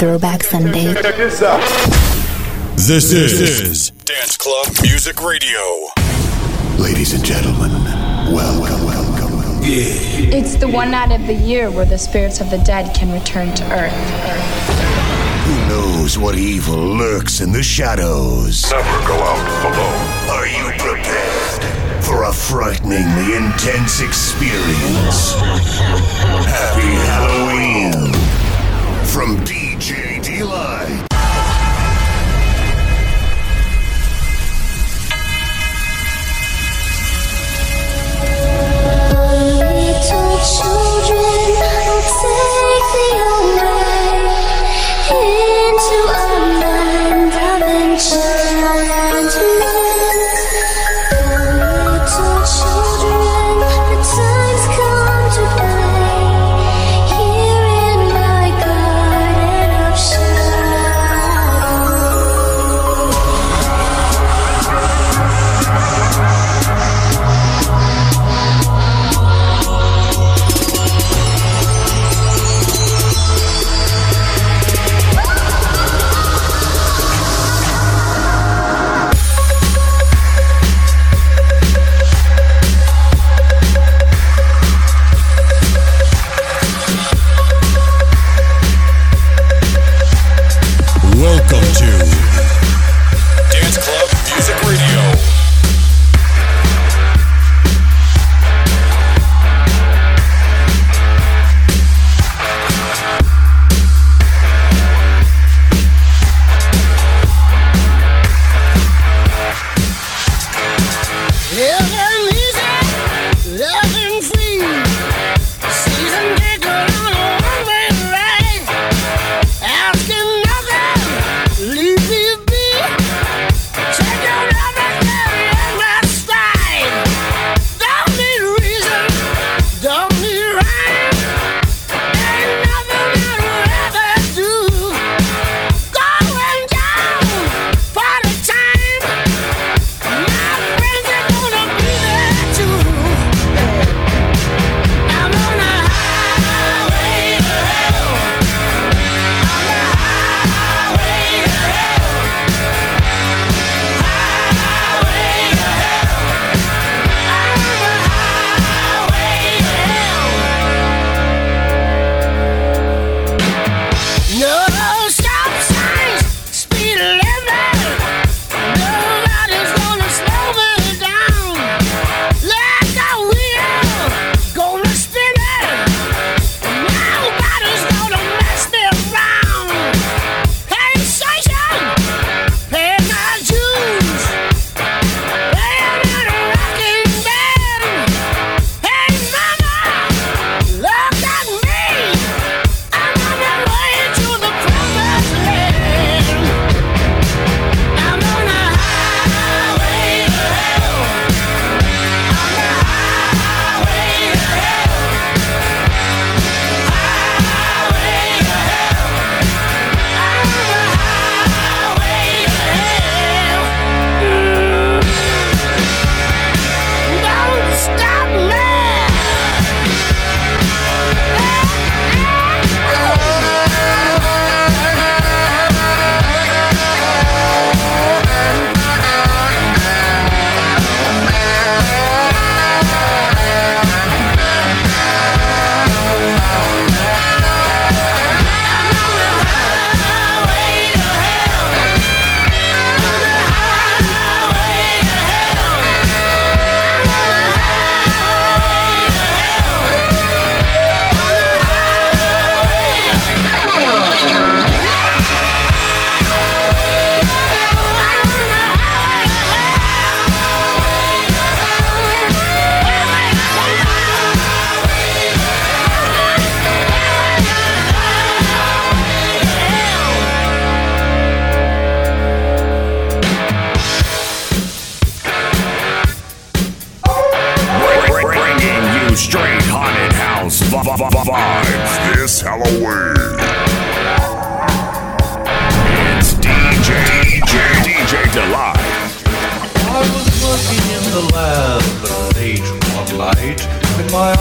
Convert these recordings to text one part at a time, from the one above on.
Throwback Sunday. This, is, Dance Club Music Radio. Ladies and gentlemen, well, welcome. Yeah. It's the one night of the year where the spirits of the dead can return to Earth. Who knows what evil lurks in the shadows? Never go out alone. Are you prepared for a frighteningly intense experience? Happy Halloween! from DJ Delite.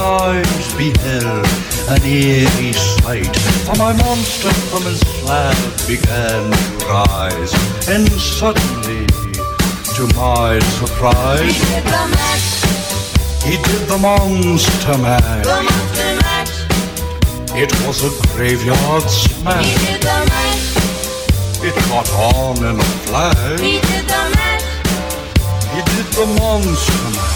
times beheld an eerie sight, for my monster from his slab began to rise, and suddenly, to my surprise, he did the mash. He did the monster mash. The monster mash. It was a graveyard smash. He did the mash. It caught on in a flash. He did the mash. He did the monster mash.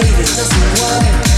it doesn't work.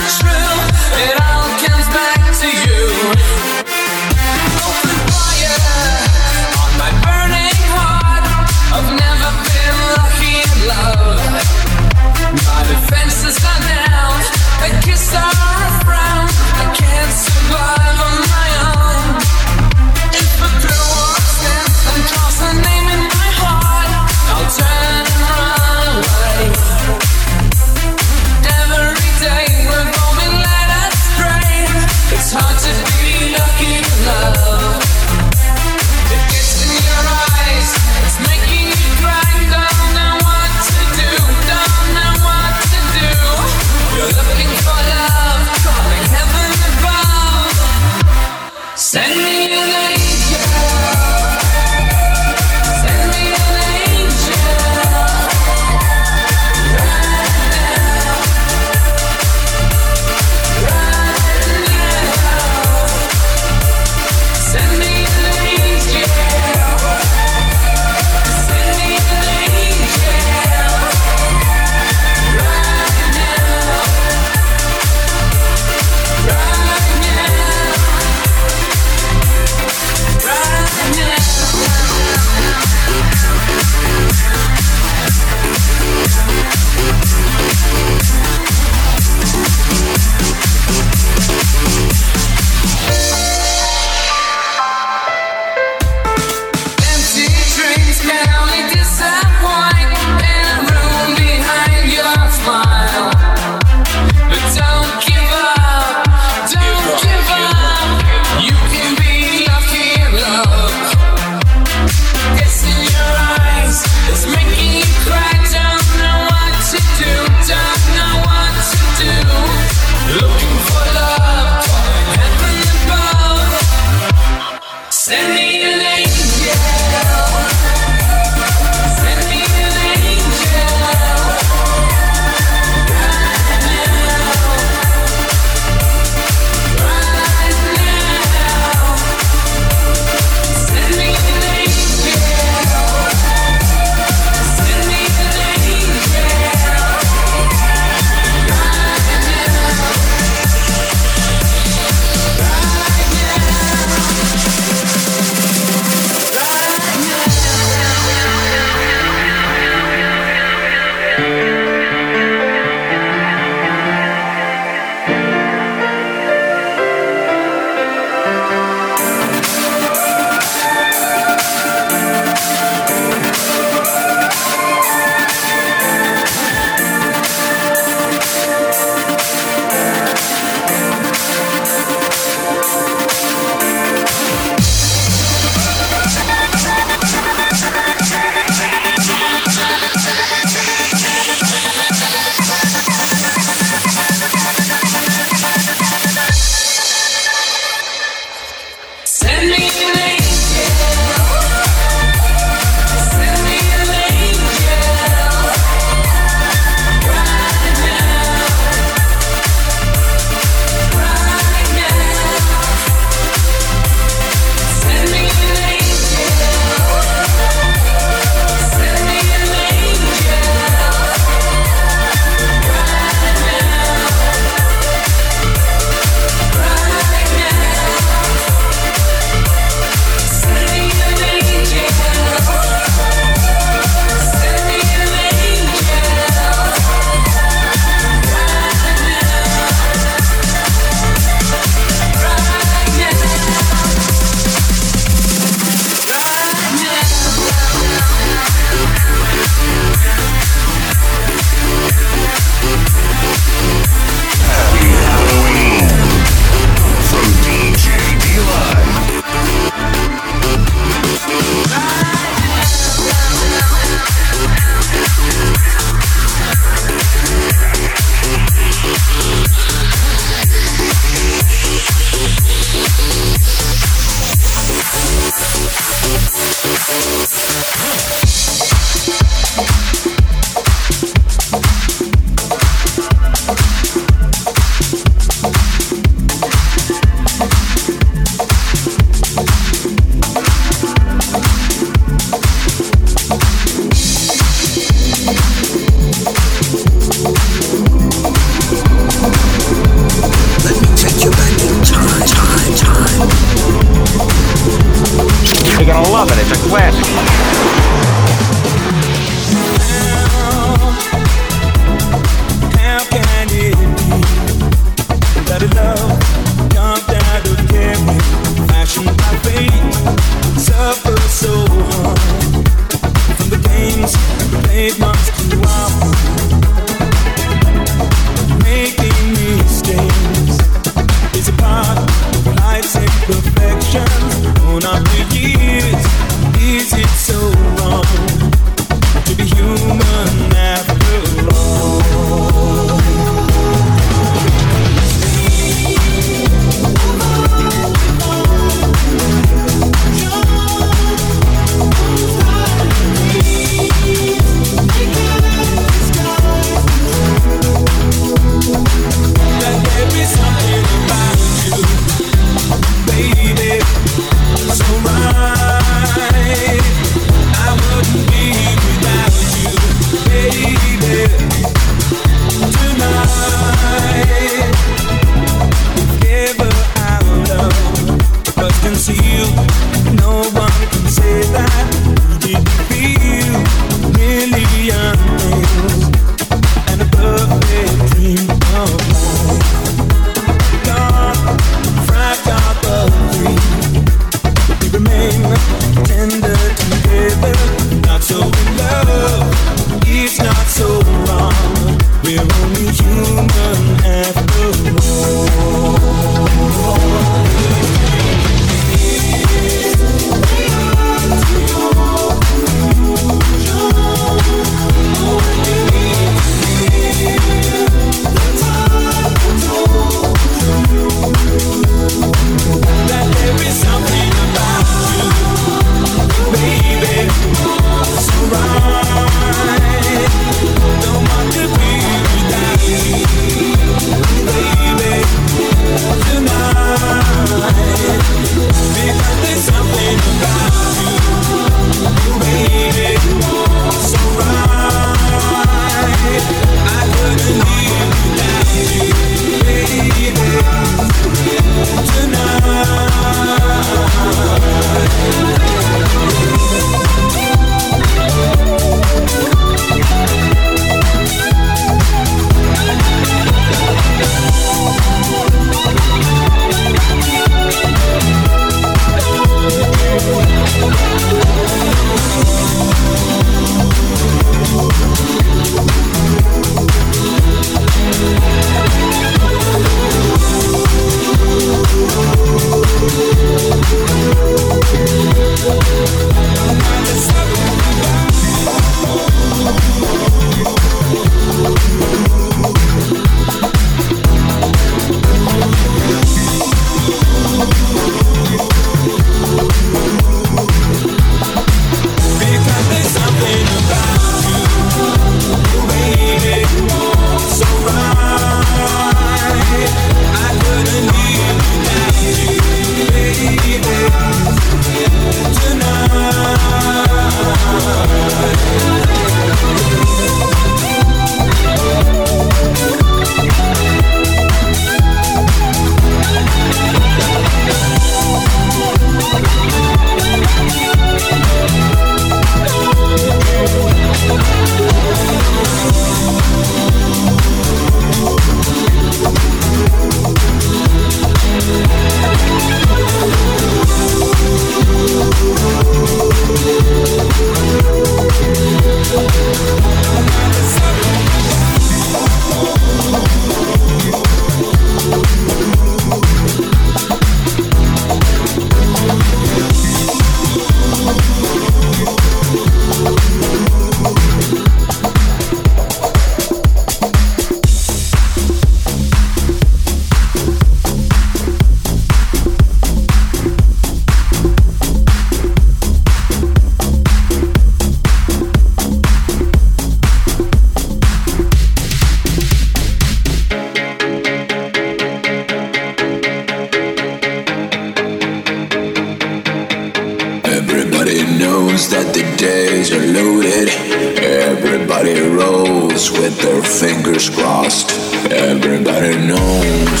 Knows that the days are loaded. Everybody rolls with their fingers crossed. Everybody knows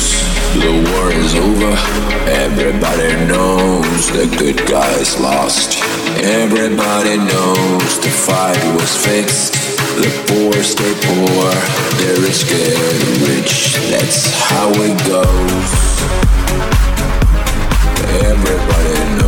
the war is over. Everybody knows the good guys lost. Everybody knows the fight was fixed. The poor stay poor, the rich get rich. That's how it goes. Everybody knows.